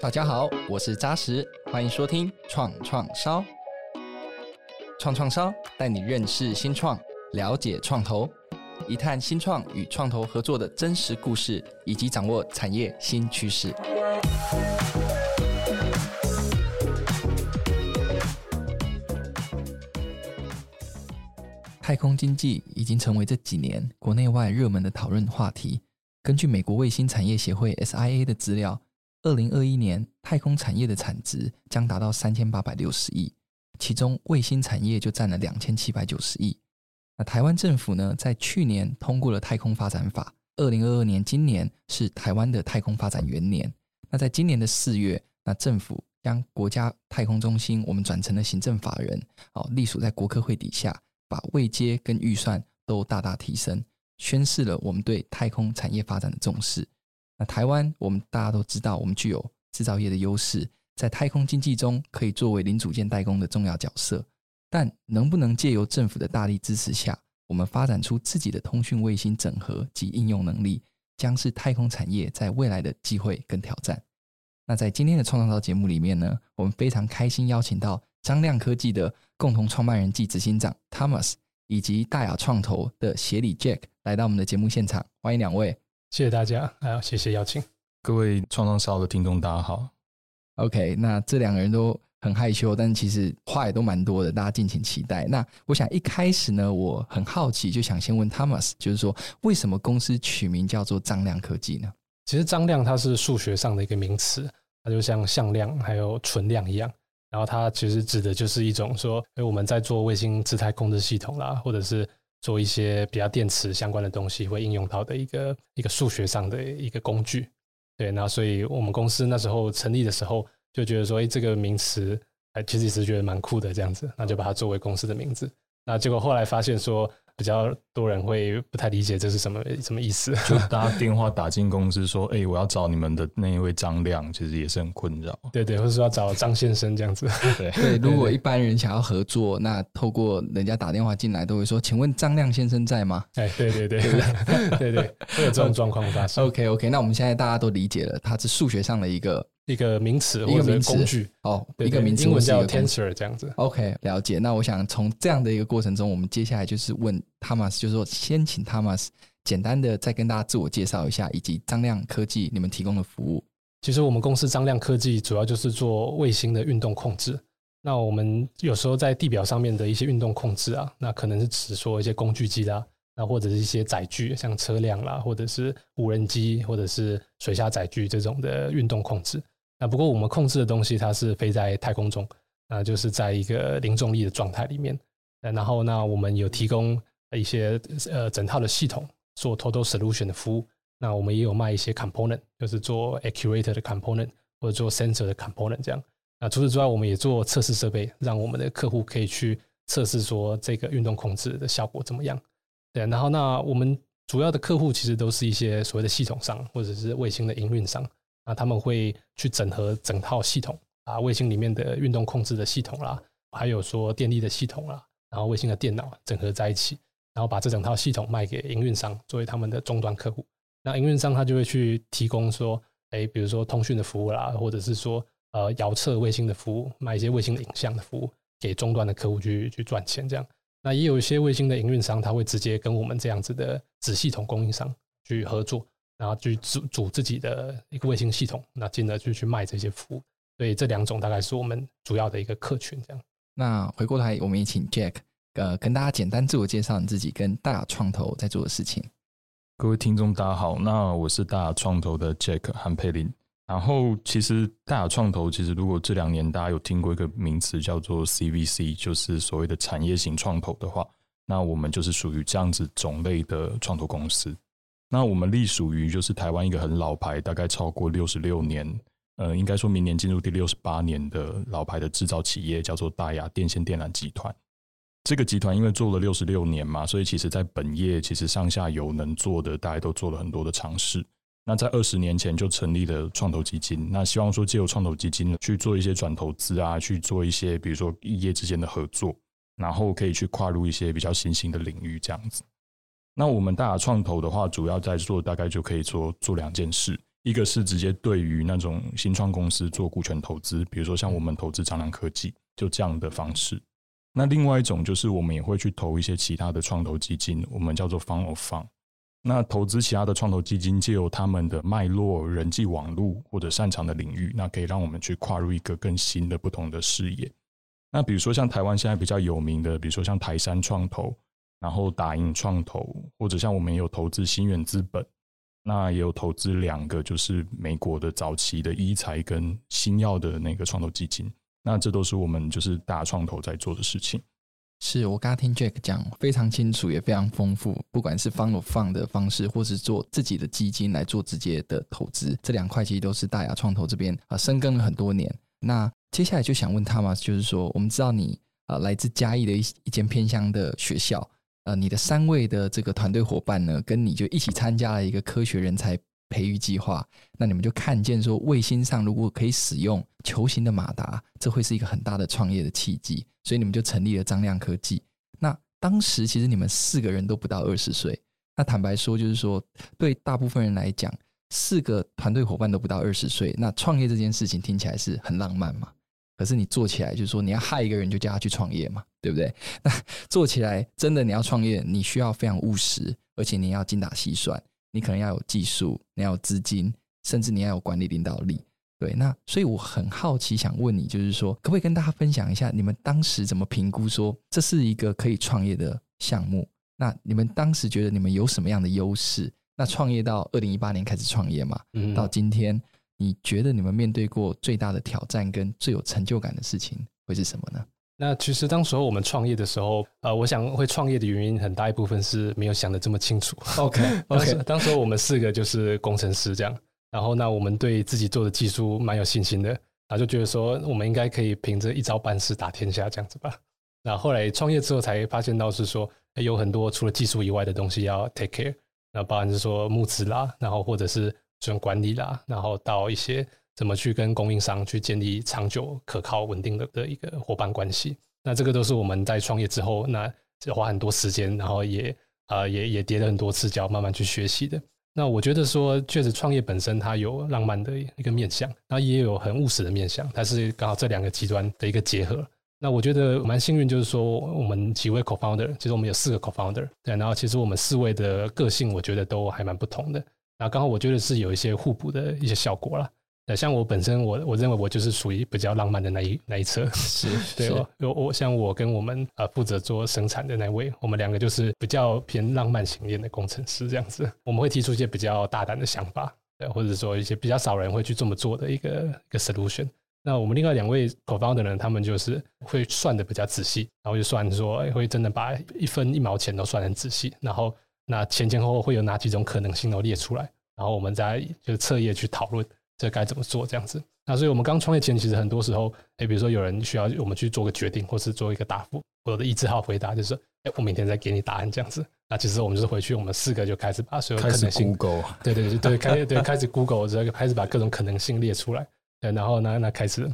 大家好，我是扎实，欢迎收听创创烧。创创烧带你认识新创，了解创投，一探新创与创投合作的真实故事，以及掌握产业新趋势。太空经济已经成为这几年国内外热门的讨论话题。根据美国卫星产业协会 SIA 的资料，二零二一年太空产业的产值将达到三千八百六十亿，其中卫星产业就占了两千七百九十亿。那台湾政府呢，在去年通过了太空发展法，二零二二年今年是台湾的太空发展元年。那在今年的四月，那政府将国家太空中心我们转成了行政法人，哦，隶属在国科会底下。把位阶跟预算都大大提升，宣示了我们对太空产业发展的重视。那台湾，我们大家都知道，我们具有制造业的优势，在太空经济中可以作为零组件代工的重要角色。但能不能借由政府的大力支持下，我们发展出自己的通讯卫星整合及应用能力，将是太空产业在未来的机会跟挑战。那在今天的创创烧节目里面呢，我们非常开心邀请到。张亮科技的共同创办人暨执行长 Thomas，以及大雅创投的协理 Jack 来到我们的节目现场，欢迎两位。谢谢大家，还有谢谢邀请。各位创创烧的听众，大家好。OK，那这两个人都很害羞，但其实话也都蛮多的，大家敬请期待。那我想一开始呢，我很好奇，就想先问 Thomas，就是说为什么公司取名叫做张量科技呢？其实张量它是数学上的一个名词，它就像向量还有存量一样。然后它其实指的就是一种说，哎，我们在做卫星姿态控制系统啦，或者是做一些比较电池相关的东西，会应用到的一个一个数学上的一个工具。对，那所以我们公司那时候成立的时候，就觉得说，哎，这个名词，哎，其实一直觉得蛮酷的这样子，那就把它作为公司的名字。那结果后来发现说。比较多人会不太理解这是什么什么意思，就大家电话打进公司说：“哎、欸，我要找你们的那一位张亮，其实也是很困扰。”对对，或者说要找张先生这样子。对 对，如果一般人想要合作，那透过人家打电话进来，都会说：“请问张亮先生在吗？”哎，对对对对对 对，会有这种状况发生。OK OK，那我们现在大家都理解了，它是数学上的一个。一个名词或者工具哦，一个名词，英文叫 tensor 这样子。OK，了解。那我想从这样的一个过程中，我们接下来就是问 Thomas，就是说先请 Thomas 简单的再跟大家自我介绍一下，以及张亮科技你们提供的服务。其实我们公司张亮科技主要就是做卫星的运动控制。那我们有时候在地表上面的一些运动控制啊，那可能是指说一些工具机啦，那或者是一些载具，像车辆啦，或者是无人机，或者是水下载具这种的运动控制。那不过我们控制的东西，它是飞在太空中，那就是在一个零重力的状态里面。然后那我们有提供一些呃整套的系统做 total solution 的服务。那我们也有卖一些 component，就是做 actuator 的 component 或者做 sensor 的 component 这样。那除此之外，我们也做测试设备，让我们的客户可以去测试说这个运动控制的效果怎么样。对，然后那我们主要的客户其实都是一些所谓的系统商或者是卫星的营运商。那他们会去整合整套系统啊，卫星里面的运动控制的系统啦，还有说电力的系统啦，然后卫星的电脑整合在一起，然后把这整套系统卖给营运商作为他们的终端客户。那营运商他就会去提供说，哎，比如说通讯的服务啦，或者是说呃遥测卫星的服务，卖一些卫星的影像的服务给终端的客户去去赚钱这样。那也有一些卫星的营运商，他会直接跟我们这样子的子系统供应商去合作。然后去组组自己的一个卫星系统，那进而就去卖这些服务。所以这两种大概是我们主要的一个客群。这样，那回过来，我们也请 Jack，呃，跟大家简单自我介绍你自己跟大亚创投在做的事情。各位听众，大家好，那我是大亚创投的 Jack 韩佩林。然后，其实大亚创投，其实如果这两年大家有听过一个名词叫做 CVC，就是所谓的产业型创投的话，那我们就是属于这样子种类的创投公司。那我们隶属于就是台湾一个很老牌，大概超过六十六年，呃，应该说明年进入第六十八年的老牌的制造企业，叫做大亚电线电缆集团。这个集团因为做了六十六年嘛，所以其实在本业其实上下游能做的，大家都做了很多的尝试。那在二十年前就成立了创投基金，那希望说借由创投基金去做一些转投资啊，去做一些比如说异业之间的合作，然后可以去跨入一些比较新兴的领域，这样子。那我们大亚创投的话，主要在做大概就可以做做两件事。一个是直接对于那种新创公司做股权投资，比如说像我们投资张量科技，就这样的方式。那另外一种就是我们也会去投一些其他的创投基金，我们叫做 Fund of Fund。那投资其他的创投基金，借由他们的脉络、人际网络或者擅长的领域，那可以让我们去跨入一个更新的、不同的视野。那比如说像台湾现在比较有名的，比如说像台山创投，然后打印创投，或者像我们有投资新远资本。那也有投资两个，就是美国的早期的医材跟新药的那个创投基金。那这都是我们就是大创投在做的事情。是我刚刚听 Jack 讲非常清楚，也非常丰富。不管是 Fund of Fund 的方式，或是做自己的基金来做直接的投资，这两块其实都是大雅创投这边啊深耕了很多年。那接下来就想问他嘛就是说，我们知道你啊来自嘉义的一一间偏乡的学校。呃，你的三位的这个团队伙伴呢，跟你就一起参加了一个科学人才培育计划。那你们就看见说，卫星上如果可以使用球形的马达，这会是一个很大的创业的契机。所以你们就成立了张亮科技。那当时其实你们四个人都不到二十岁。那坦白说，就是说对大部分人来讲，四个团队伙伴都不到二十岁，那创业这件事情听起来是很浪漫嘛？可是你做起来，就是说你要害一个人，就叫他去创业嘛，对不对？那做起来真的你要创业，你需要非常务实，而且你要精打细算，你可能要有技术，你要有资金，甚至你要有管理领导力。对，那所以我很好奇，想问你，就是说，可不可以跟大家分享一下，你们当时怎么评估说这是一个可以创业的项目？那你们当时觉得你们有什么样的优势？那创业到二零一八年开始创业嘛，嗯，到今天。你觉得你们面对过最大的挑战跟最有成就感的事情会是什么呢？那其实当时候我们创业的时候，呃，我想会创业的原因很大一部分是没有想得这么清楚。OK，OK，当时当时候我们四个就是工程师这样，然后那我们对自己做的技术蛮有信心的，然后就觉得说我们应该可以凭着一招半式打天下这样子吧。那后来创业之后才发现到是说有很多除了技术以外的东西要 take care，那包含是说募资啦，然后或者是。这种管理啦，然后到一些怎么去跟供应商去建立长久、可靠、稳定的的一个伙伴关系，那这个都是我们在创业之后，那花很多时间，然后也啊、也也跌了很多次跤，慢慢去学习的。那我觉得说，确实创业本身它有浪漫的一个面向，然后也有很务实的面向，它是刚好这两个极端的一个结合。那我觉得蛮幸运，就是说我们几位 co-founder，其实我们有四个 co-founder，对，然后其实我们四位的个性，我觉得都还蛮不同的。那刚好我觉得是有一些互补的一些效果啦。那像我本身，我我认为我就是属于比较浪漫的那一那一侧，是 对哦。我我像我跟我们呃负责做生产的那位，我们两个就是比较偏浪漫型一点的工程师这样子。我们会提出一些比较大胆的想法，对，或者说一些比较少人会去这么做的一个一个 solution。那我们另外两位 co-founder 呢，他们就是会算的比较仔细，然后就算说会真的把一分一毛钱都算很仔细，然后。那前前后后会有哪几种可能性都列出来，然后我们再就是彻夜去讨论这该怎么做这样子。那所以我们刚创业前，其实很多时候，哎，比如说有人需要我们去做个决定，或是做一个答复，我的意志号回答就是，哎，我明天再给你答案这样子。那其实我们就是回去，我们四个就开始把所有可能性，Google，对对对对，开对开始 Google 之后开始把各种可能性列出来，对，然后呢，那开始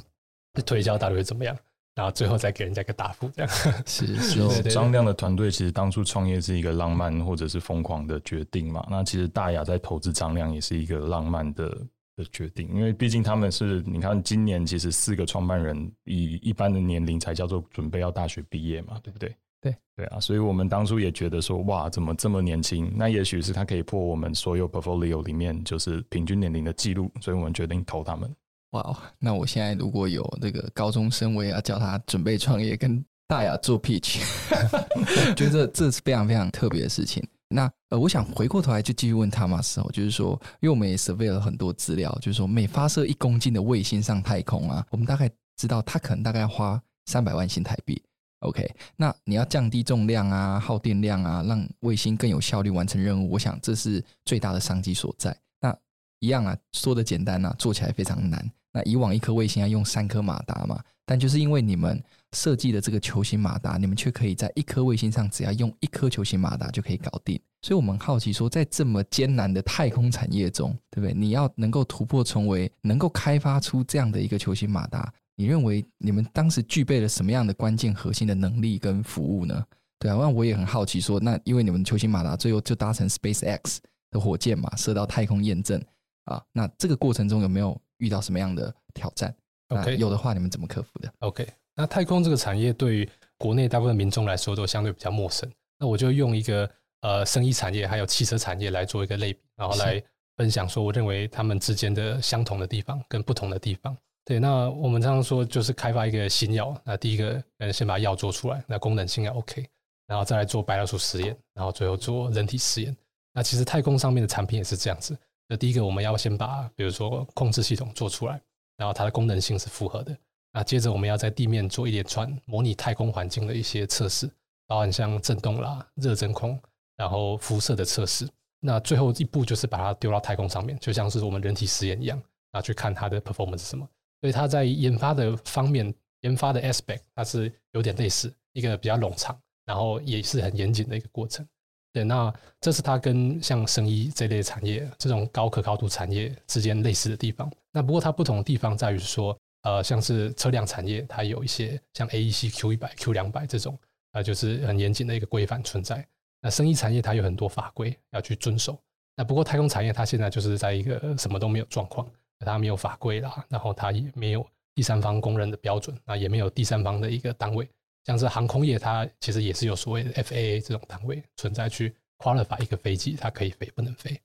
推敲到底会怎么样。然后最后再给人家一个答复，这样 是 是。张亮的团队其实当初创业是一个浪漫或者是疯狂的决定嘛。那其实大亚在投资张亮也是一个浪漫的的决定，因为毕竟他们是你看今年其实四个创办人以一般的年龄才叫做准备要大学毕业嘛，对不对？对对啊，所以我们当初也觉得说哇，怎么这么年轻？那也许是他可以破我们所有 portfolio 里面就是平均年龄的记录，所以我们决定投他们。哇哦！那我现在如果有这个高中生，我也要叫他准备创业，跟大雅做 pitch，我 觉得这是非常非常特别的事情。那呃，我想回过头来就继续问他嘛时候，就是说，因为我们也 survey 了很多资料，就是说每发射一公斤的卫星上太空啊，我们大概知道它可能大概要花三百万新台币。OK，那你要降低重量啊、耗电量啊，让卫星更有效率完成任务，我想这是最大的商机所在。那一样啊，说的简单啊，做起来非常难。那以往一颗卫星要用三颗马达嘛，但就是因为你们设计的这个球形马达，你们却可以在一颗卫星上只要用一颗球形马达就可以搞定。所以我们好奇说，在这么艰难的太空产业中，对不对？你要能够突破重围，能够开发出这样的一个球形马达，你认为你们当时具备了什么样的关键核心的能力跟服务呢？对啊，那我也很好奇说，那因为你们球形马达最后就搭乘 SpaceX 的火箭嘛，射到太空验证。啊。那这个过程中有没有遇到什么样的挑战？OK，有的话你们怎么克服的？OK，那太空这个产业对于国内大部分民众来说都相对比较陌生。那我就用一个呃，生意产业还有汽车产业来做一个类比，然后来分享说，我认为他们之间的相同的地方跟不同的地方。对，那我们常常说就是开发一个新药，那第一个嗯，先把药做出来，那功能性要 OK，然后再来做白老鼠实验，然后最后做人体实验。那其实太空上面的产品也是这样子。那第一个我们要先把比如说控制系统做出来，然后它的功能性是符合的。那接着我们要在地面做一连串模拟太空环境的一些测试。包含像震动啦、热真空，然后辐射的测试，那最后一步就是把它丢到太空上面，就像是我们人体实验一样，然后去看它的 performance 是什么。所以它在研发的方面，研发的 aspect 它是有点类似，一个比较冗长，然后也是很严谨的一个过程。对，那这是它跟像生医这类产业这种高可靠度产业之间类似的地方。那不过它不同的地方在于说，呃，像是车辆产业，它有一些像 AEC Q 一百、Q 两百这种。那就是很严谨的一个规范存在。那生医产业它有很多法规要去遵守。那不过太空产业它现在就是在一个什么都没有状况，它没有法规啦，然后它也没有第三方公认的标准，那也没有第三方的一个单位。像是航空业，它其实也是有所谓的 FAA 这种单位存在去 qualify 一个飞机它可以飞不能飞。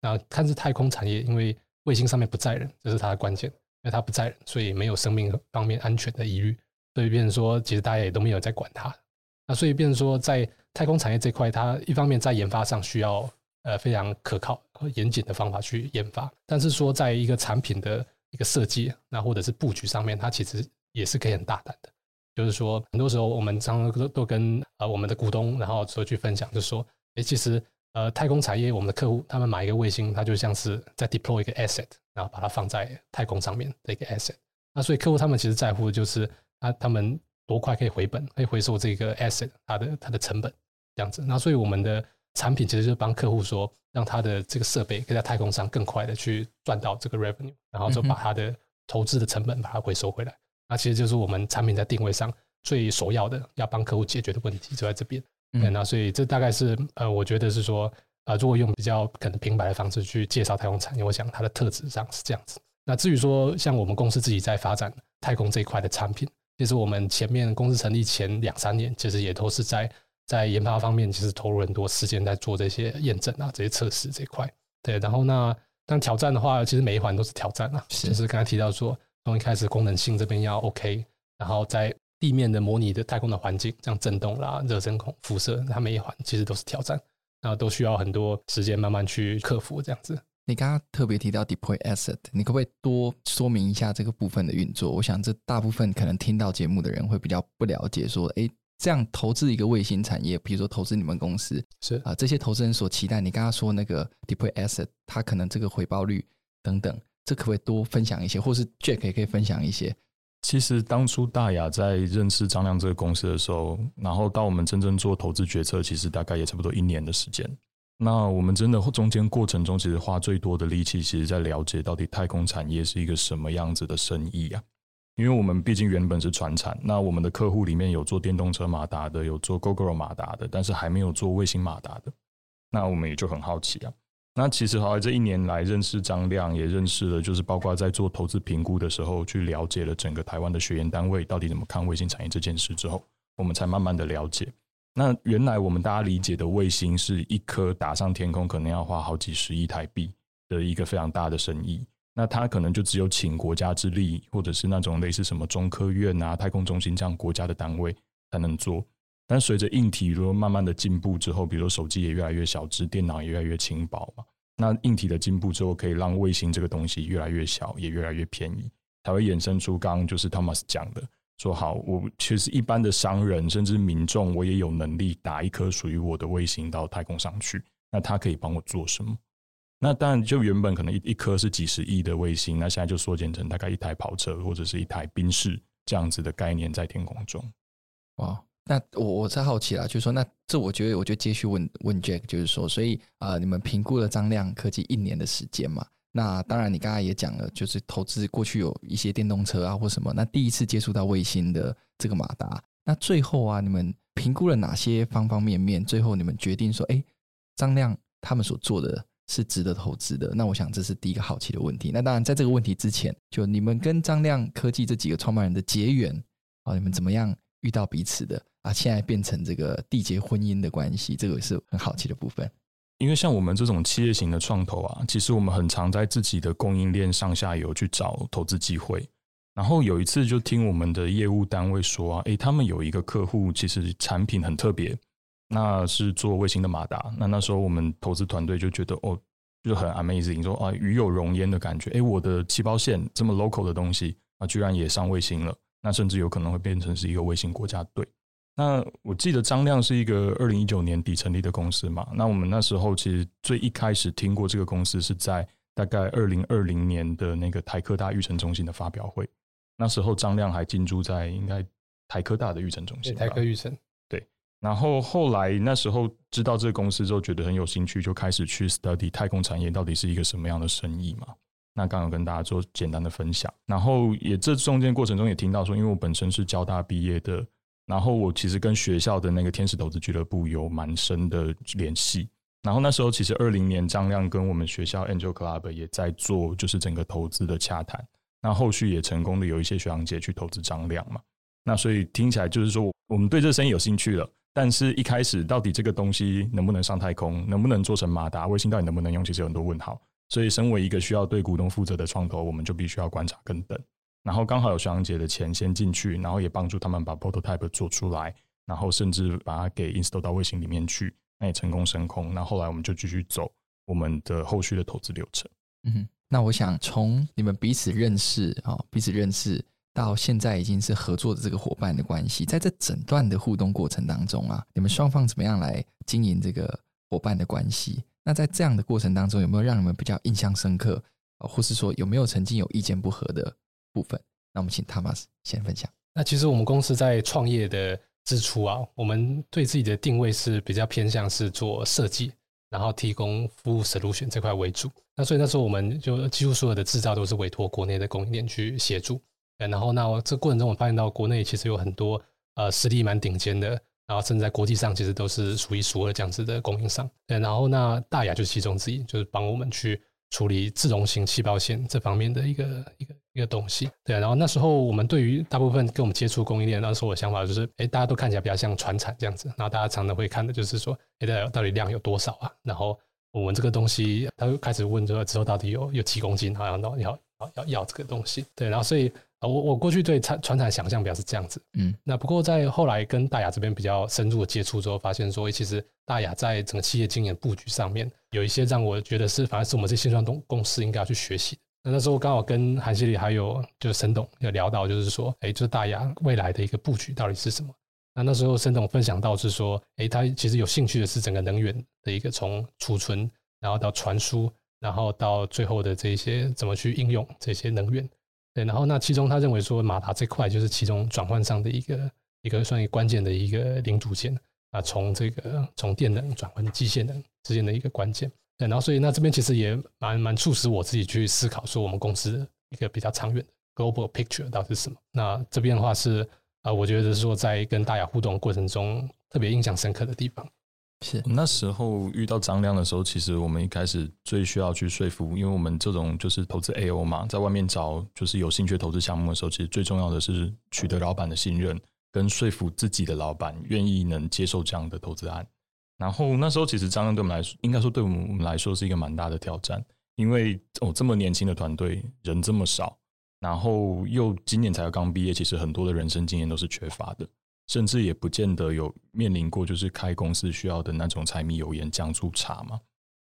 那看是太空产业，因为卫星上面不载人，这是它的关键，因为它不载人，所以没有生命方面安全的疑虑，所以变成说其实大家也都没有在管它。那所以变成说，在太空产业这块，它一方面在研发上需要呃非常可靠和严谨的方法去研发，但是说在一个产品的一个设计，那或者是布局上面，它其实也是可以很大胆的。就是说，很多时候我们常常都都跟呃我们的股东，然后说去分享，就是说，哎，其实呃太空产业我们的客户，他们买一个卫星，它就像是在 deploy 一个 asset，然后把它放在太空上面的一个 asset。那所以客户他们其实在乎的就是啊他们。多快可以回本，可以回收这个 asset，它的它的成本这样子。那所以我们的产品其实就是帮客户说，让他的这个设备可以在太空上更快的去赚到这个 revenue，然后就把他的投资的成本把它回收回来。那其实就是我们产品在定位上最首要的要帮客户解决的问题就在这边。嗯，那所以这大概是呃，我觉得是说呃，如果用比较可能平白的方式去介绍太空产业，我想它的特质上是这样子。那至于说像我们公司自己在发展太空这一块的产品。其实我们前面公司成立前两三年，其实也都是在在研发方面，其实投入很多时间在做这些验证啊、这些测试这一块。对，然后那但挑战的话，其实每一环都是挑战啊。是就是刚才提到说，从一开始功能性这边要 OK，然后在地面的模拟的太空的环境，像震动啦、热真空、辐射，它每一环其实都是挑战，然后都需要很多时间慢慢去克服这样子。你刚刚特别提到 deploy asset，你可不可以多说明一下这个部分的运作？我想这大部分可能听到节目的人会比较不了解，说，哎，这样投资一个卫星产业，比如说投资你们公司，是啊，这些投资人所期待，你刚刚说那个 deploy asset，它可能这个回报率等等，这可不可以多分享一些？或是 Jack 也可以分享一些？其实当初大雅在认识张亮这个公司的时候，然后到我们真正做投资决策，其实大概也差不多一年的时间。那我们真的中间过程中，其实花最多的力气，其实在了解到底太空产业是一个什么样子的生意啊？因为我们毕竟原本是船产，那我们的客户里面有做电动车马达的，有做 Gogoro 马达的，但是还没有做卫星马达的。那我们也就很好奇啊。那其实好在这一年来认识张亮，也认识了，就是包括在做投资评估的时候，去了解了整个台湾的学研单位到底怎么看卫星产业这件事之后，我们才慢慢的了解。那原来我们大家理解的卫星是一颗打上天空，可能要花好几十亿台币的一个非常大的生意。那它可能就只有请国家之力，或者是那种类似什么中科院啊、太空中心这样国家的单位才能做。但随着硬体如果慢慢的进步之后，比如说手机也越来越小只，电脑也越来越轻薄嘛。那硬体的进步之后，可以让卫星这个东西越来越小，也越来越便宜，才会衍生出刚刚就是 Thomas 讲的。说好，我其实一般的商人甚至民众，我也有能力打一颗属于我的卫星到太空上去。那他可以帮我做什么？那当然，就原本可能一一颗是几十亿的卫星，那现在就缩减成大概一台跑车或者是一台宾士这样子的概念在天空中。哇，那我我在好奇啦，就是说，那这我觉得我就继续问问 Jack，就是说，所以啊、你们评估了张亮科技一年的时间嘛？那当然，你刚才也讲了，就是投资过去有一些电动车啊或什么。那第一次接触到卫星的这个马达，那最后啊，你们评估了哪些方方面面？最后你们决定说，哎，张亮他们所做的是值得投资的？那我想这是第一个好奇的问题。那当然，在这个问题之前，就你们跟张亮科技这几个创办人的结缘啊，你们怎么样遇到彼此的啊？现在变成这个缔结婚姻的关系，这个是很好奇的部分。因为像我们这种企业型的创投啊，其实我们很常在自己的供应链上下游去找投资机会。然后有一次就听我们的业务单位说啊，诶，他们有一个客户，其实产品很特别，那是做卫星的马达。那那时候我们投资团队就觉得哦，就很 amazing，说啊，与有荣焉的感觉。诶，我的气泡线这么 local 的东西啊，居然也上卫星了，那甚至有可能会变成是一个卫星国家队。那我记得张亮是一个二零一九年底成立的公司嘛。那我们那时候其实最一开始听过这个公司是在大概二零二零年的那个台科大育成中心的发表会。那时候张亮还进驻在应该台科大的育成中心。台科育成。对。然后后来那时候知道这个公司之后，觉得很有兴趣，就开始去 study 太空产业到底是一个什么样的生意嘛。那刚刚跟大家做简单的分享。然后也这中间过程中也听到说，因为我本身是交大毕业的。然后我其实跟学校的那个天使投资俱乐部有蛮深的联系。然后那时候其实二零年张亮跟我们学校 Angel Club 也在做，就是整个投资的洽谈。那后续也成功的有一些学长姐去投资张亮嘛。那所以听起来就是说，我们对这生意有兴趣了。但是一开始到底这个东西能不能上太空，能不能做成马达卫星，到底能不能用，其实有很多问号。所以身为一个需要对股东负责的创投，我们就必须要观察跟等。然后刚好有学长姐的钱先进去，然后也帮助他们把 prototype 做出来，然后甚至把它给 install 到卫星里面去，那也成功升空。那后来我们就继续走我们的后续的投资流程。嗯，那我想从你们彼此认识啊，彼此认识到现在已经是合作的这个伙伴的关系，在这整段的互动过程当中啊，你们双方怎么样来经营这个伙伴的关系？那在这样的过程当中，有没有让你们比较印象深刻，或是说有没有曾经有意见不合的？部分，那我们请 Thomas 先分享。那其实我们公司在创业的之初啊，我们对自己的定位是比较偏向是做设计，然后提供服务 solution 这块为主。那所以那时候我们就几乎所有的制造都是委托国内的供应链去协助。然后那这过程中我发现到国内其实有很多呃实力蛮顶尖的，然后甚至在国际上其实都是数一数二这样子的供应商。对，然后那大亚就是其中之一，就是帮我们去。处理自融型气泡线这方面的一个一个一个东西，对。然后那时候我们对于大部分跟我们接触供应链，那时候我的想法就是，哎，大家都看起来比较像传产这样子。然后大家常常会看的就是说，哎，到底到底量有多少啊？然后我们这个东西，他就开始问说，之后到底有有几公斤？好像都要要要要这个东西。对。然后所以。我我过去对传传产想象表示这样子，嗯，那不过在后来跟大雅这边比较深入的接触之后，发现说，其实大雅在整个企业经营布局上面有一些让我觉得是，反而是我们这些新创公司应该要去学习。那那时候刚好跟韩经理还有就是沈董有聊到，就是说，哎，就是大亚未来的一个布局到底是什么？那那时候沈董分享到是说，哎，他其实有兴趣的是整个能源的一个从储存，然后到传输，然后到最后的这些怎么去应用这些能源。对，然后那其中他认为说马达这块就是其中转换上的一个一个算一个关键的一个零组件啊，从这个从电能转换机械能之间的一个关键。对，然后所以那这边其实也蛮蛮促使我自己去思考说我们公司一个比较长远的 global picture 到底是什么。那这边的话是啊，我觉得是说在跟大家互动过程中特别印象深刻的地方。是那时候遇到张亮的时候，其实我们一开始最需要去说服，因为我们这种就是投资 AO 嘛，在外面找就是有兴趣投资项目的时候，其实最重要的是取得老板的信任，跟说服自己的老板愿意能接受这样的投资案。然后那时候其实张亮对我们来说，应该说对我们来说是一个蛮大的挑战，因为哦这么年轻的团队，人这么少，然后又今年才刚毕业，其实很多的人生经验都是缺乏的。甚至也不见得有面临过，就是开公司需要的那种柴米油盐酱醋茶嘛。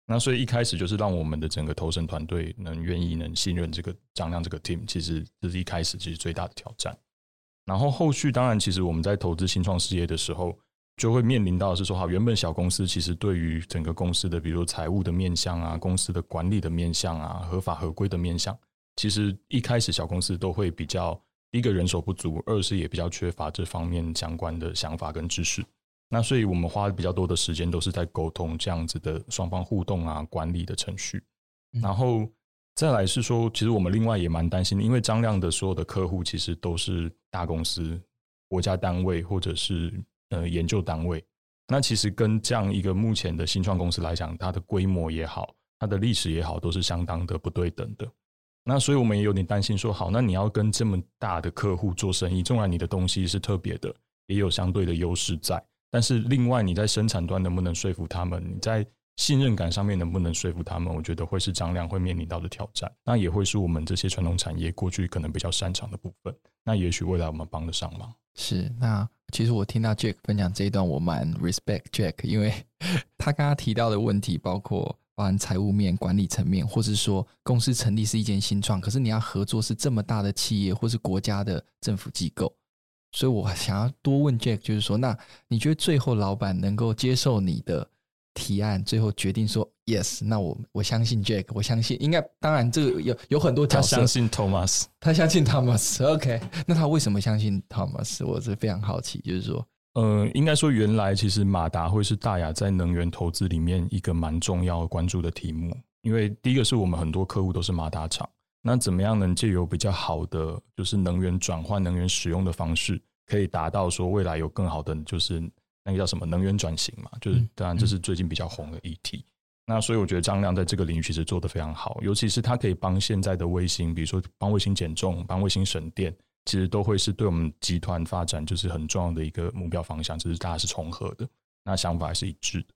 那所以一开始就是让我们的整个投审团队能愿意能信任这个张亮这个 team，其实这是一开始其实最大的挑战。然后后续当然，其实我们在投资新创事业的时候，就会面临到是说，哈，原本小公司其实对于整个公司的，比如财务的面向啊，公司的管理的面向啊，合法合规的面向，其实一开始小公司都会比较。一个人手不足，二是也比较缺乏这方面相关的想法跟知识。那所以我们花比较多的时间都是在沟通这样子的双方互动啊，管理的程序。然后再来是说，其实我们另外也蛮担心的，因为张亮的所有的客户其实都是大公司、国家单位或者是呃研究单位。那其实跟这样一个目前的新创公司来讲，它的规模也好，它的历史也好，都是相当的不对等的。那所以我们也有点担心说，好，那你要跟这么大的客户做生意，纵然你的东西是特别的，也有相对的优势在，但是另外你在生产端能不能说服他们？你在信任感上面能不能说服他们？我觉得会是张亮会面临到的挑战，那也会是我们这些传统产业过去可能比较擅长的部分。那也许未来我们帮得上忙。是，那其实我听到 Jack 分享这一段，我蛮 respect Jack，因为他刚刚提到的问题包括。包含财务面、管理层面，或是说公司成立是一间新创，可是你要合作是这么大的企业，或是国家的政府机构，所以我想要多问 Jack，就是说，那你觉得最后老板能够接受你的提案，最后决定说 yes，那我我相信 Jack，我相信应该，当然这个有有很多角色，他相信 Thomas，他相信 Thomas，OK，那他为什么相信 Thomas？我是非常好奇，就是说。呃，应该说，原来其实马达会是大雅在能源投资里面一个蛮重要关注的题目。因为第一个是我们很多客户都是马达厂，那怎么样能借由比较好的就是能源转换、能源使用的方式，可以达到说未来有更好的就是那个叫什么能源转型嘛？就是当然这是最近比较红的议题。那所以我觉得张亮在这个领域其实做得非常好，尤其是他可以帮现在的卫星，比如说帮卫星减重、帮卫星省电。其实都会是对我们集团发展就是很重要的一个目标方向，就是大家是重合的，那想法还是一致的。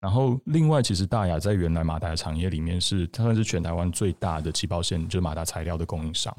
然后另外，其实大亚在原来马达的产业里面是，它算是全台湾最大的起爆线，就是马达材料的供应商。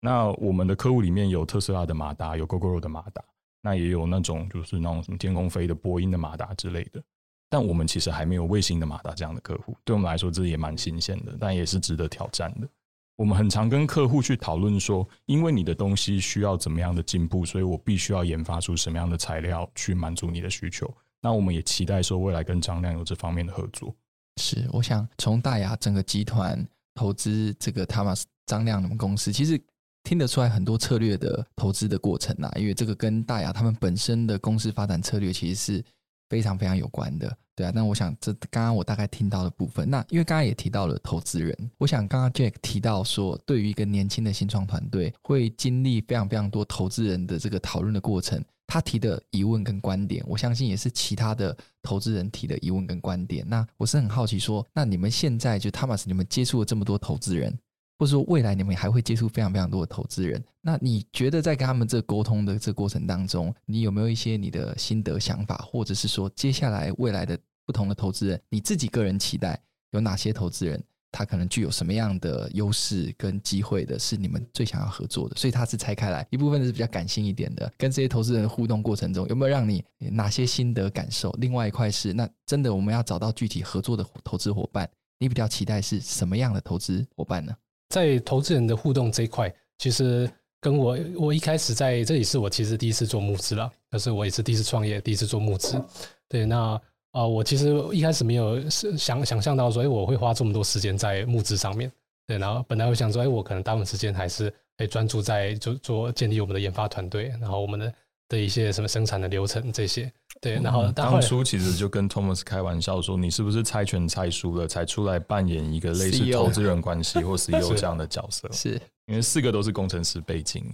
那我们的客户里面有特斯拉的马达，有 Gogoro 的马达，那也有那种就是那种什么天空飞的波音的马达之类的。但我们其实还没有卫星的马达这样的客户，对我们来说这也蛮新鲜的，但也是值得挑战的。我们很常跟客户去讨论说，因为你的东西需要怎么样的进步，所以我必须要研发出什么样的材料去满足你的需求。那我们也期待说，未来跟张亮有这方面的合作。是，我想从大亚整个集团投资这个 Thomas 张量的公司，其实听得出来很多策略的投资的过程啊，因为这个跟大亚他们本身的公司发展策略其实是非常非常有关的。对啊，那我想这刚刚我大概听到的部分，那因为刚刚也提到了投资人，我想刚刚 Jack 提到说，对于一个年轻的新创团队，会经历非常非常多投资人的这个讨论的过程，他提的疑问跟观点，我相信也是其他的投资人提的疑问跟观点。那我是很好奇说，那你们现在就 Thomas，你们接触了这么多投资人。或者说未来你们还会接触非常非常多的投资人，那你觉得在跟他们这沟通的这过程当中，你有没有一些你的心得想法，或者是说接下来未来的不同的投资人，你自己个人期待有哪些投资人，他可能具有什么样的优势跟机会的，是你们最想要合作的？所以他是拆开来，一部分是比较感性一点的，跟这些投资人互动过程中有没有让你哪些心得感受？另外一块是，那真的我们要找到具体合作的投资伙伴，你比较期待是什么样的投资伙伴呢？在投资人的互动这一块，其实跟我我一开始在这里是我其实第一次做募资了，可是我也是第一次创业，第一次做募资。对，那啊、我其实一开始没有想想象到说，哎，我会花这么多时间在募资上面。对，然后本来我想说，哎，我可能大部分时间还是哎专注在做做建立我们的研发团队，然后我们的。的一些什么生产的流程这些，对，然后当初其实就跟 Thomas 开玩笑说，你是不是猜拳猜输了，才出来扮演一个类似投资人关系或 CEO 这样的角色？是，因为四个都是工程师背景，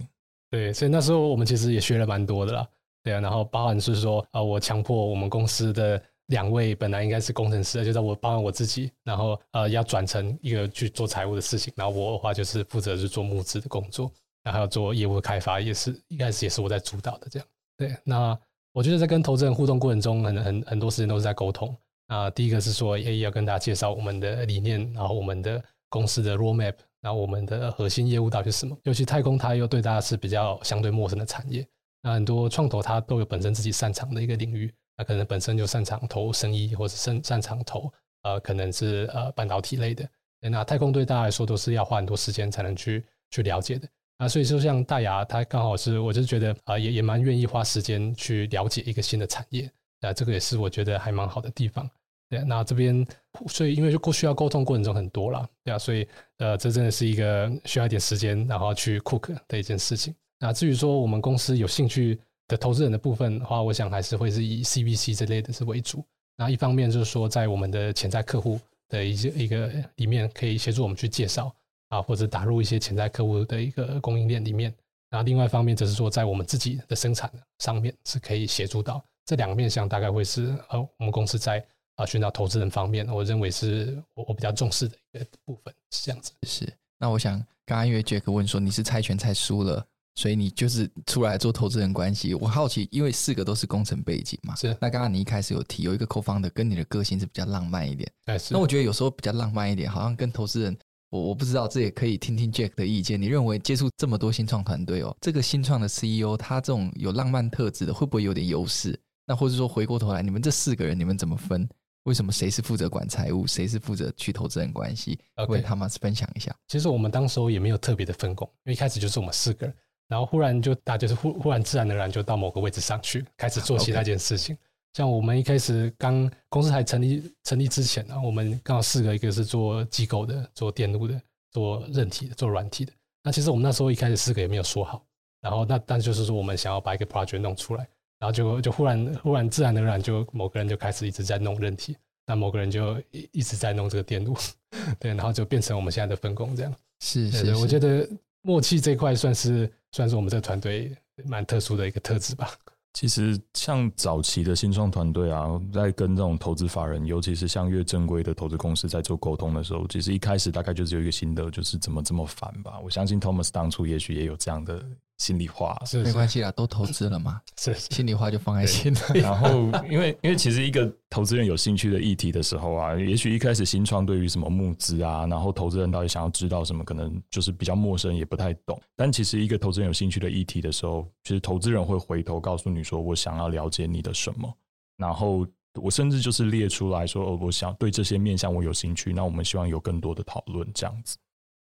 对，所以那时候我们其实也学了蛮多的啦，对啊，然后包含是说啊，我强迫我们公司的两位本来应该是工程师，就在我包含我自己，然后呃要转成一个去做财务的事情，然后我的话就是负责是做募资的工作。然后还有做业务的开发，也是一开始也是我在主导的这样。对，那我觉得在跟投资人互动过程中很，很很很多时间都是在沟通。啊，第一个是说，也要跟大家介绍我们的理念，然后我们的公司的 roadmap，然后我们的核心业务到底是什么。尤其太空，它又对大家是比较相对陌生的产业。那很多创投它都有本身自己擅长的一个领域，那可能本身就擅长投生意，或者擅擅长投呃，可能是呃半导体类的。那太空对大家来说都是要花很多时间才能去去了解的。啊，所以说像大牙，他刚好是，我就觉得啊，也也蛮愿意花时间去了解一个新的产业，啊，这个也是我觉得还蛮好的地方。对，那这边，所以因为就过需要沟通过程中很多了，对啊，所以呃，这真的是一个需要一点时间，然后去 cook 的一件事情。那至于说我们公司有兴趣的投资人的部分的话，我想还是会是以 CVC 这类的是为主。那一方面就是说，在我们的潜在客户的一些一个里面，可以协助我们去介绍。啊，或者打入一些潜在客户的一个供应链里面，然后另外一方面就是说，在我们自己的生产上面是可以协助到这两个面向，大概会是呃，我们公司在啊寻找投资人方面，我认为是我我比较重视的一个部分，是这样子。是。那我想刚刚因为 Jack 问说你是猜拳猜输了。所以你就是出来做投资人关系。我好奇，因为四个都是工程背景嘛，是。那刚刚你一开始有提有一个 co-founder 跟你的个性是比较浪漫一点，哎是。那我觉得有时候比较浪漫一点，好像跟投资人，我我不知道，这也可以听听 Jack 的意见。你认为接触这么多新创团队哦，这个新创的 CEO 他这种有浪漫特质的，会不会有点优势？那或者说回过头来，你们这四个人你们怎么分？为什么谁是负责管财务，谁是负责去投资人关系？为他们分享一下。其实我们当时候也没有特别的分工，因为一开始就是我们四个人。然后忽然就大家就是忽忽然自然而然就到某个位置上去，开始做其他件事情。Okay. 像我们一开始刚公司还成立成立之前呢，我们刚好四个，一个是做机构的，做电路的，做韧体的，做软体的。那其实我们那时候一开始四个也没有说好。然后那但就是说我们想要把一个 project 弄出来，然后就就忽然忽然自然而然就某个人就开始一直在弄韧体，那某个人就一一直在弄这个电路，对，然后就变成我们现在的分工这样。是是，是，我觉得。默契这块算是算是我们这个团队蛮特殊的一个特质吧。其实像早期的新创团队啊，在跟这种投资法人，尤其是像越正规的投资公司在做沟通的时候，其实一开始大概就是有一个心得，就是怎么这么烦吧。我相信 Thomas 当初也许也有这样的。心里话是，是没关系啦，都投资了嘛，是，是心里话就放在心里。然后，因为因为其实一个投资人有兴趣的议题的时候啊，也许一开始新创对于什么募资啊，然后投资人到底想要知道什么，可能就是比较陌生，也不太懂。但其实一个投资人有兴趣的议题的时候，其实投资人会回头告诉你说：“我想要了解你的什么。”然后我甚至就是列出来说：“哦，我想对这些面向我有兴趣。”那我们希望有更多的讨论这样子。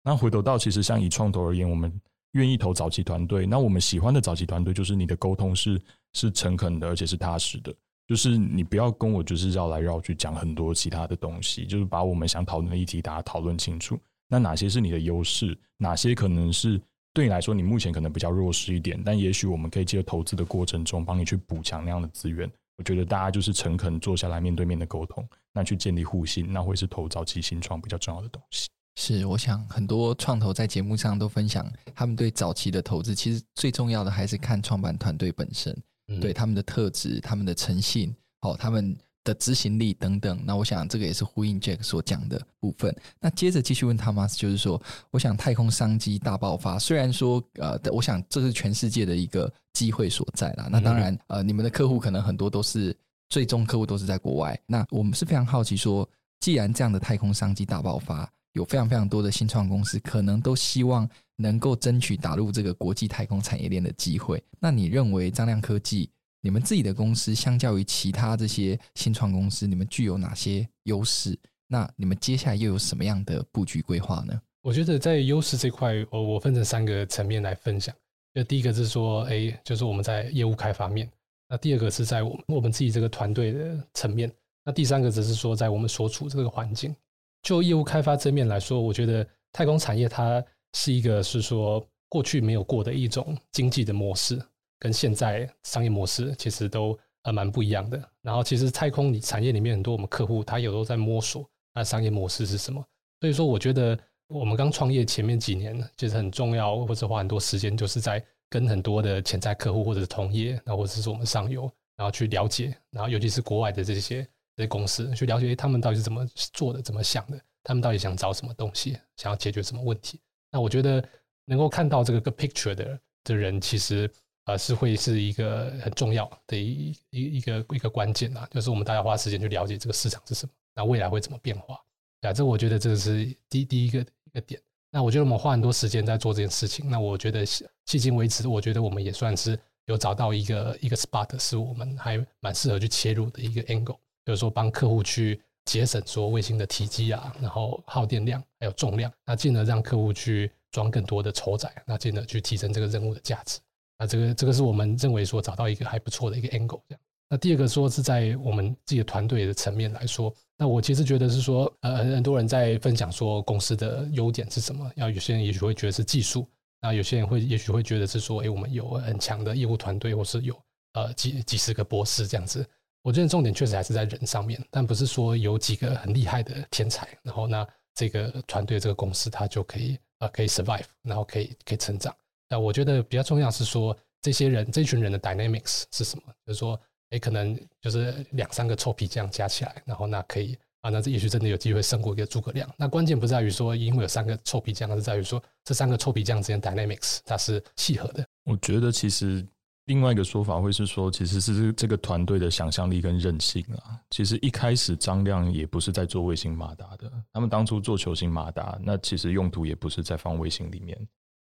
那回头到其实像以创投而言，我们。愿意投早期团队，那我们喜欢的早期团队就是你的沟通是是诚恳的，而且是踏实的。就是你不要跟我就是绕来绕去讲很多其他的东西，就是把我们想讨论的议题大家讨论清楚。那哪些是你的优势？哪些可能是对你来说你目前可能比较弱势一点？但也许我们可以借投资的过程中帮你去补强那样的资源。我觉得大家就是诚恳坐下来面对面的沟通，那去建立互信，那会是投早期新创比较重要的东西。是，我想很多创投在节目上都分享，他们对早期的投资，其实最重要的还是看创办团队本身，嗯、对他们的特质、他们的诚信、哦，他们的执行力等等。那我想这个也是呼应 Jack 所讲的部分。那接着继续问 Thomas，就是说，我想太空商机大爆发，虽然说呃，我想这是全世界的一个机会所在啦。那当然，呃，你们的客户可能很多都是最终客户都是在国外。那我们是非常好奇说，既然这样的太空商机大爆发，有非常非常多的新创公司，可能都希望能够争取打入这个国际太空产业链的机会。那你认为张亮科技，你们自己的公司相较于其他这些新创公司，你们具有哪些优势？那你们接下来又有什么样的布局规划呢？我觉得在优势这块，我我分成三个层面来分享。就第一个是说，哎，就是我们在业务开发面；那第二个是在我们我们自己这个团队的层面；那第三个则是说，在我们所处这个环境。就业务开发这面来说，我觉得太空产业它是一个是说过去没有过的一种经济的模式，跟现在商业模式其实都呃蛮不一样的。然后其实太空产业里面很多我们客户他有时候在摸索那商业模式是什么。所以说我觉得我们刚创业前面几年其实很重要，或者花很多时间就是在跟很多的潜在客户或者是同业，然后或者是我们上游，然后去了解，然后尤其是国外的这些。这些公司去了解，他们到底是怎么做的，怎么想的，他们到底想找什么东西，想要解决什么问题。那我觉得能够看到这个个 picture 的的人，其实呃是会是一个很重要的一一一个一个关键啊，就是我们大家花时间去了解这个市场是什么，那未来会怎么变化。啊，这我觉得这是第第一个一个点。那我觉得我们花很多时间在做这件事情。那我觉得迄今为止，我觉得我们也算是有找到一个一个 spot，是我们还蛮适合去切入的一个 angle。就是说，帮客户去节省说卫星的体积啊，然后耗电量还有重量，那进而让客户去装更多的承载，那进而去提升这个任务的价值。那这个这个是我们认为说找到一个还不错的一个 angle 这样。那第二个说是在我们自己的团队的层面来说，那我其实觉得是说，呃，很很多人在分享说公司的优点是什么，要有些人也许会觉得是技术，那有些人会也许会觉得是说，哎，我们有很强的业务团队，或是有呃几几十个博士这样子。我觉得重点确实还是在人上面，但不是说有几个很厉害的天才，然后那这个团队这个公司它就可以呃可以 survive，然后可以可以成长。那我觉得比较重要是说这些人这群人的 dynamics 是什么？就是说，诶，可能就是两三个臭皮匠加起来，然后那可以啊，那这也许真的有机会胜过一个诸葛亮。那关键不在于说因为有三个臭皮匠，而是在于说这三个臭皮匠之间 dynamics 它是契合的。我觉得其实。另外一个说法会是说，其实是这个团队的想象力跟韧性啊。其实一开始张亮也不是在做卫星马达的，他们当初做球形马达，那其实用途也不是在放卫星里面。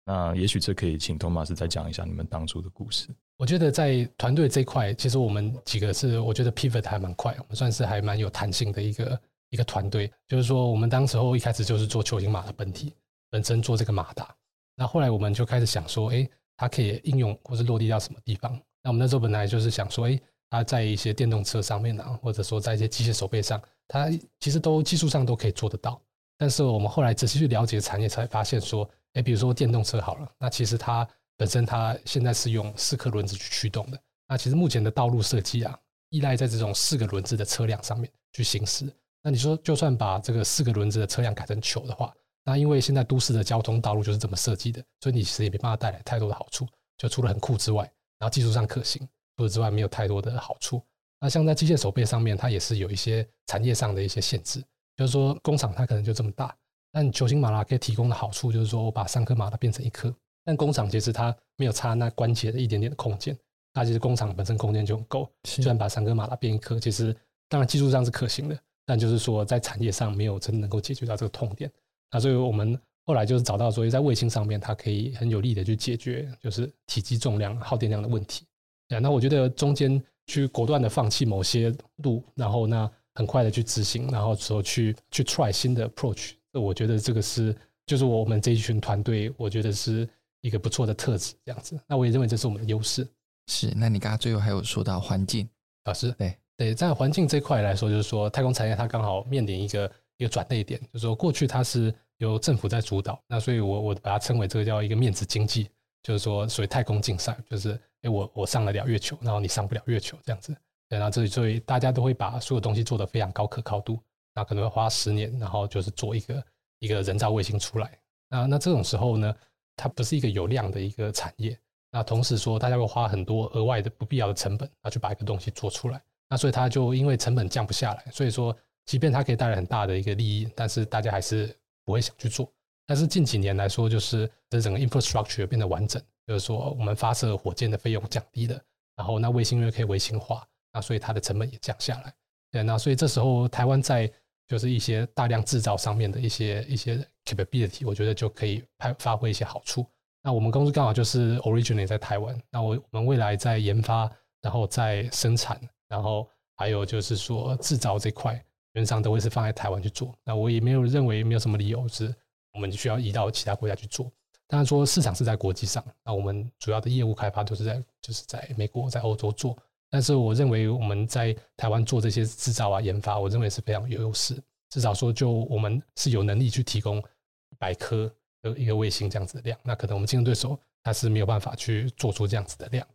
那也许这可以请托马斯再讲一下你们当初的故事。我觉得在团队这一块，其实我们几个是我觉得 pivot 还蛮快，我们算是还蛮有弹性的一个一个团队。就是说，我们当时候一开始就是做球形马的本体本身做这个马达，那后来我们就开始想说，哎。它可以应用或是落地到什么地方？那我们那时候本来就是想说，诶，它在一些电动车上面啊，或者说在一些机械手臂上，它其实都技术上都可以做得到。但是我们后来仔细去了解产业，才发现说，诶，比如说电动车好了，那其实它本身它现在是用四颗轮子去驱动的。那其实目前的道路设计啊，依赖在这种四个轮子的车辆上面去行驶。那你说，就算把这个四个轮子的车辆改成球的话，那因为现在都市的交通道路就是这么设计的，所以你其实也没办法带来太多的好处。就除了很酷之外，然后技术上可行，除此之外没有太多的好处。那像在机械手背上面，它也是有一些产业上的一些限制，就是说工厂它可能就这么大。但球形马达可以提供的好处就是说我把三颗马达变成一颗，但工厂其实它没有差那关节的一点点的空间，它其实工厂本身空间就很够，虽然把三颗马达变一颗，其实当然技术上是可行的，但就是说在产业上没有真的能够解决到这个痛点。那所以我们后来就是找到说，在卫星上面，它可以很有力的去解决，就是体积、重量、耗电量的问题。对，那我觉得中间去果断的放弃某些路，然后那很快的去执行，然后说去去 try 新的 approach，我觉得这个是就是我们这一群团队，我觉得是一个不错的特质。这样子，那我也认为这是我们的优势。是，那你刚刚最后还有说到环境，老师，对对，在环境这块来说，就是说太空产业它刚好面临一个一个转捩点，就是说过去它是。由政府在主导，那所以我我把它称为这个叫一个面子经济，就是说所谓太空竞赛，就是诶我我上得了月球，然后你上不了月球这样子，对，然后这里所以大家都会把所有东西做得非常高可靠度，那可能会花十年，然后就是做一个一个人造卫星出来，那那这种时候呢，它不是一个有量的一个产业，那同时说大家会花很多额外的不必要的成本，那去把一个东西做出来，那所以它就因为成本降不下来，所以说即便它可以带来很大的一个利益，但是大家还是。不会想去做，但是近几年来说，就是这整个 infrastructure 变得完整，就是说我们发射火箭的费用降低了，然后那卫星又可以卫星化，那所以它的成本也降下来。对，那所以这时候台湾在就是一些大量制造上面的一些一些 capability，我觉得就可以发发挥一些好处。那我们公司刚好就是 originally 在台湾，那我我们未来在研发，然后在生产，然后还有就是说制造这块。原则上都会是放在台湾去做，那我也没有认为没有什么理由是我们需要移到其他国家去做。当然说市场是在国际上，那我们主要的业务开发都是在就是在美国、在欧洲做。但是我认为我们在台湾做这些制造啊、研发，我认为是非常有优势。至少说，就我们是有能力去提供百颗的一个卫星这样子的量，那可能我们竞争对手他是没有办法去做出这样子的量。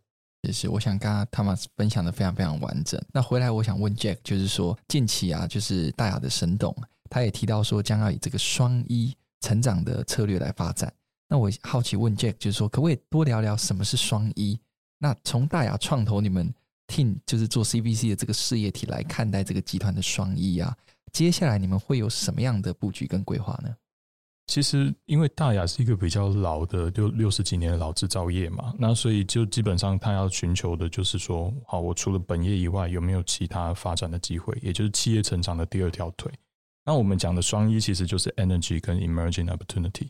也是，我想刚刚他们分享的非常非常完整。那回来我想问 Jack，就是说近期啊，就是大亚的神董，他也提到说将要以这个双一成长的策略来发展。那我好奇问 Jack，就是说可不可以多聊聊什么是双一？那从大亚创投你们 team 就是做 CBC 的这个事业体来看待这个集团的双一啊，接下来你们会有什么样的布局跟规划呢？其实，因为大亚是一个比较老的，就六十几年的老制造业嘛，那所以就基本上他要寻求的就是说，好，我除了本业以外，有没有其他发展的机会？也就是企业成长的第二条腿。那我们讲的双一其实就是 energy 跟 emerging opportunity。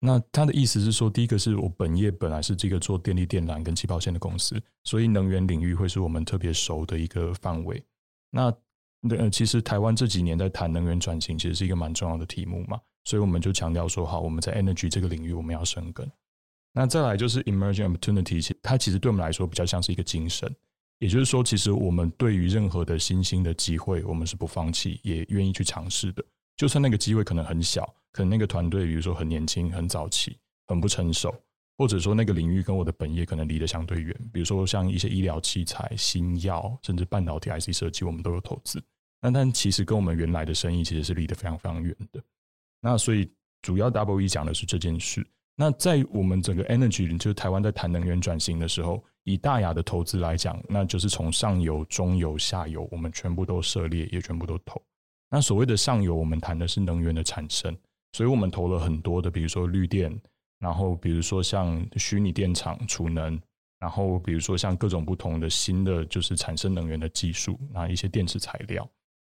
那他的意思是说，第一个是我本业本来是这个做电力电缆跟气泡线的公司，所以能源领域会是我们特别熟的一个范围。那那呃，其实台湾这几年在谈能源转型，其实是一个蛮重要的题目嘛。所以我们就强调说，好，我们在 energy 这个领域我们要生根。那再来就是 emerging opportunity，它其实对我们来说比较像是一个精神，也就是说，其实我们对于任何的新兴的机会，我们是不放弃，也愿意去尝试的。就算那个机会可能很小，可能那个团队比如说很年轻、很早期、很不成熟，或者说那个领域跟我的本业可能离得相对远，比如说像一些医疗器材、新药，甚至半导体 IC 设计，我们都有投资。那但其实跟我们原来的生意其实是离得非常非常远的。那所以主要 W E 讲的是这件事。那在我们整个 Energy，就是台湾在谈能源转型的时候，以大亚的投资来讲，那就是从上游、中游、下游，我们全部都涉猎，也全部都投。那所谓的上游，我们谈的是能源的产生，所以我们投了很多的，比如说绿电，然后比如说像虚拟电厂储能，然后比如说像各种不同的新的就是产生能源的技术，那一些电池材料。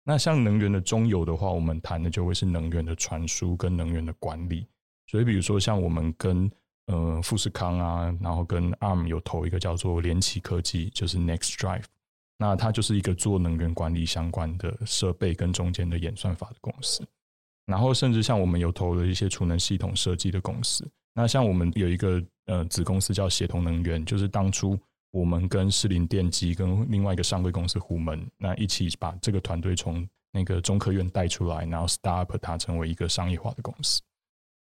那像能源的中游的话，我们谈的就会是能源的传输跟能源的管理。所以比如说像我们跟呃富士康啊，然后跟 ARM 有投一个叫做联奇科技，就是 Next Drive。那它就是一个做能源管理相关的设备跟中间的演算法的公司，然后甚至像我们有投了一些储能系统设计的公司。那像我们有一个呃子公司叫协同能源，就是当初我们跟士林电机跟另外一个上柜公司虎门，那一起把这个团队从那个中科院带出来，然后 start up 它成为一个商业化的公司，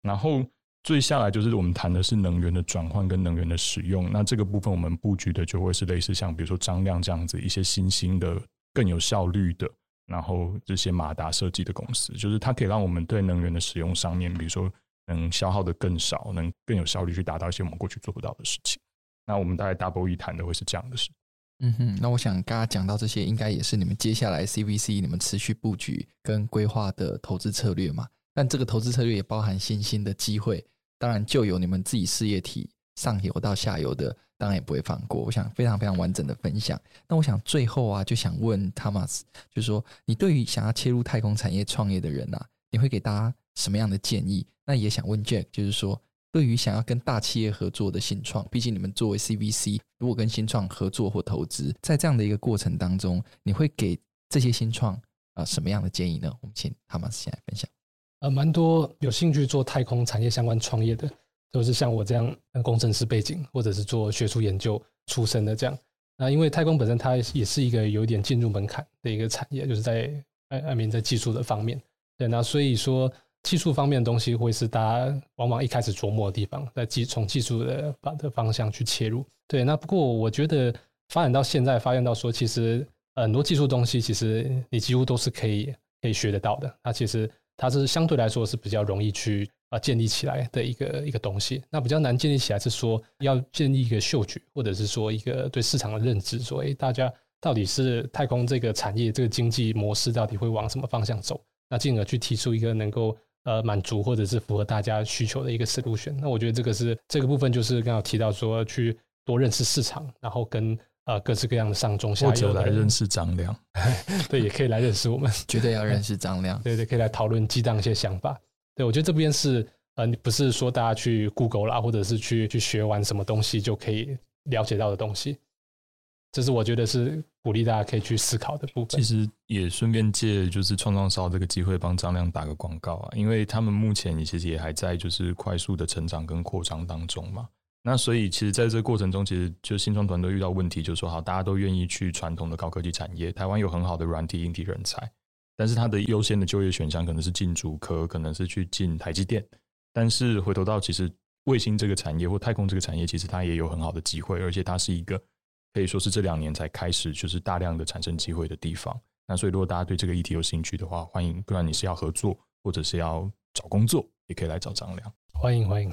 然后。最下来就是我们谈的是能源的转换跟能源的使用，那这个部分我们布局的就会是类似像比如说张亮这样子一些新兴的更有效率的，然后这些马达设计的公司，就是它可以让我们对能源的使用上面，比如说能消耗的更少，能更有效率去达到一些我们过去做不到的事情。那我们大概 Double E 谈的会是这样的事。嗯哼，那我想刚刚讲到这些，应该也是你们接下来 CVC 你们持续布局跟规划的投资策略嘛？但这个投资策略也包含新兴的机会。当然，就有你们自己事业体上游到下游的，当然也不会放过。我想非常非常完整的分享。那我想最后啊，就想问 Thomas，就是说，你对于想要切入太空产业创业的人啊，你会给大家什么样的建议？那也想问 Jack，就是说，对于想要跟大企业合作的新创，毕竟你们作为 CVC，如果跟新创合作或投资，在这样的一个过程当中，你会给这些新创啊什么样的建议呢？我们请 Thomas 先来分享。呃，蛮多有兴趣做太空产业相关创业的，都是像我这样工程师背景，或者是做学术研究出身的这样。那因为太空本身它也是一个有点进入门槛的一个产业，就是在呃，I mean 在技术的方面。对，那所以说技术方面的东西会是大家往往一开始琢磨的地方，在技从技术的方的方向去切入。对，那不过我觉得发展到现在，发现到说其实很多技术东西，其实你几乎都是可以可以学得到的。它其实。它是相对来说是比较容易去啊建立起来的一个一个东西，那比较难建立起来是说要建立一个嗅觉，或者是说一个对市场的认知，说诶大家到底是太空这个产业这个经济模式到底会往什么方向走，那进而去提出一个能够呃满足或者是符合大家需求的一个 solution。那我觉得这个是这个部分就是刚刚提到说去多认识市场，然后跟。呃，各式各样的上中下游，或者来认识张亮，对，也可以来认识我们，绝对要认识张亮，对对，可以来讨论激荡一些想法。对，我觉得这边是呃，你不是说大家去 Google 啦，或者是去去学完什么东西就可以了解到的东西，这是我觉得是鼓励大家可以去思考的部分。其实也顺便借就是创创烧这个机会帮张亮打个广告啊，因为他们目前其实也还在就是快速的成长跟扩张当中嘛。那所以，其实在这个过程中，其实就新创团队遇到问题，就是说，好，大家都愿意去传统的高科技产业。台湾有很好的软体、硬体人才，但是它的优先的就业选项可能是进主科，可能是去进台积电。但是回头到其实卫星这个产业或太空这个产业，其实它也有很好的机会，而且它是一个可以说是这两年才开始就是大量的产生机会的地方。那所以，如果大家对这个议题有兴趣的话，欢迎，不管你是要合作或者是要找工作，也可以来找张良。欢迎，欢迎。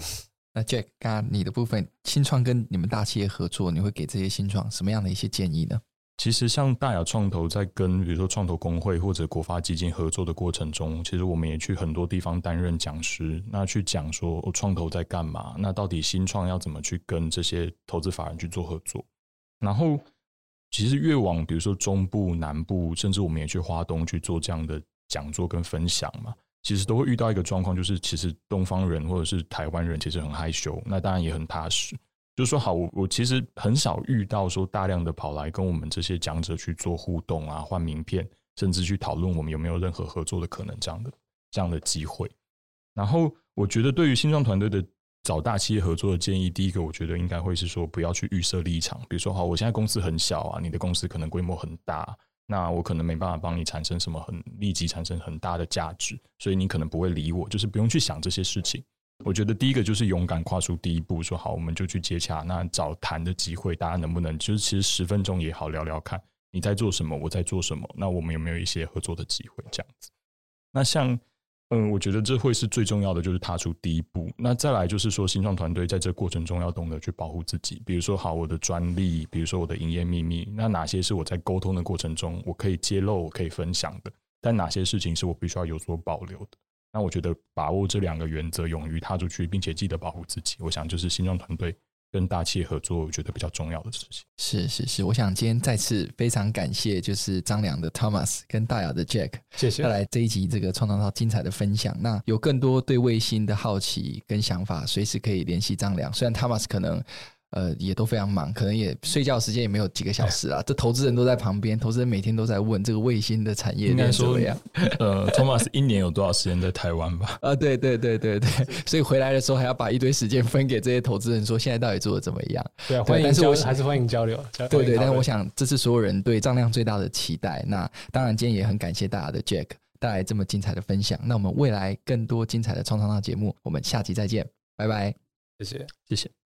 那 Jack，刚刚你的部分新创跟你们大企业合作，你会给这些新创什么样的一些建议呢？其实像大亚创投在跟比如说创投公会或者国发基金合作的过程中，其实我们也去很多地方担任讲师，那去讲说创投在干嘛，那到底新创要怎么去跟这些投资法人去做合作。然后其实越往比如说中部、南部，甚至我们也去华东去做这样的讲座跟分享嘛。其实都会遇到一个状况，就是其实东方人或者是台湾人其实很害羞，那当然也很踏实。就是说，好，我我其实很少遇到说大量的跑来跟我们这些讲者去做互动啊，换名片，甚至去讨论我们有没有任何合作的可能这样的这样的机会。然后，我觉得对于新创团队的找大企业合作的建议，第一个我觉得应该会是说，不要去预设立场，比如说，好，我现在公司很小啊，你的公司可能规模很大。那我可能没办法帮你产生什么很立即产生很大的价值，所以你可能不会理我，就是不用去想这些事情。我觉得第一个就是勇敢跨出第一步，说好，我们就去接洽，那找谈的机会，大家能不能就是其实十分钟也好聊聊看，你在做什么，我在做什么，那我们有没有一些合作的机会这样子？那像嗯，我觉得这会是最重要的，就是踏出第一步。那再来就是说，新创团队在这过程中要懂得去保护自己。比如说，好，我的专利，比如说我的营业秘密，那哪些是我在沟通的过程中我可以揭露、我可以分享的？但哪些事情是我必须要有所保留的？那我觉得把握这两个原则，勇于踏出去，并且记得保护自己，我想就是新创团队。跟大企业合作，我觉得比较重要的事情。是是是，我想今天再次非常感谢，就是张良的 Thomas 跟大雅的 Jack，谢谢。带来这一集这个创造到精彩的分享。那有更多对卫星的好奇跟想法，随时可以联系张良。虽然 Thomas 可能。呃，也都非常忙，可能也睡觉时间也没有几个小时啊。这投资人都在旁边，投资人每天都在问这个卫星的产业应该怎么样？呃，Thomas 一年有多少时间在台湾吧？啊，对对对对对，所以回来的时候还要把一堆时间分给这些投资人，说现在到底做的怎么样？对啊，欢迎交流，还是欢迎交流。对对，但是我想这是所有人对张亮最大的期待。那当然，今天也很感谢大家的 Jack 带来这么精彩的分享。那我们未来更多精彩的创创烧节目，我们下期再见，拜拜，谢谢，谢谢。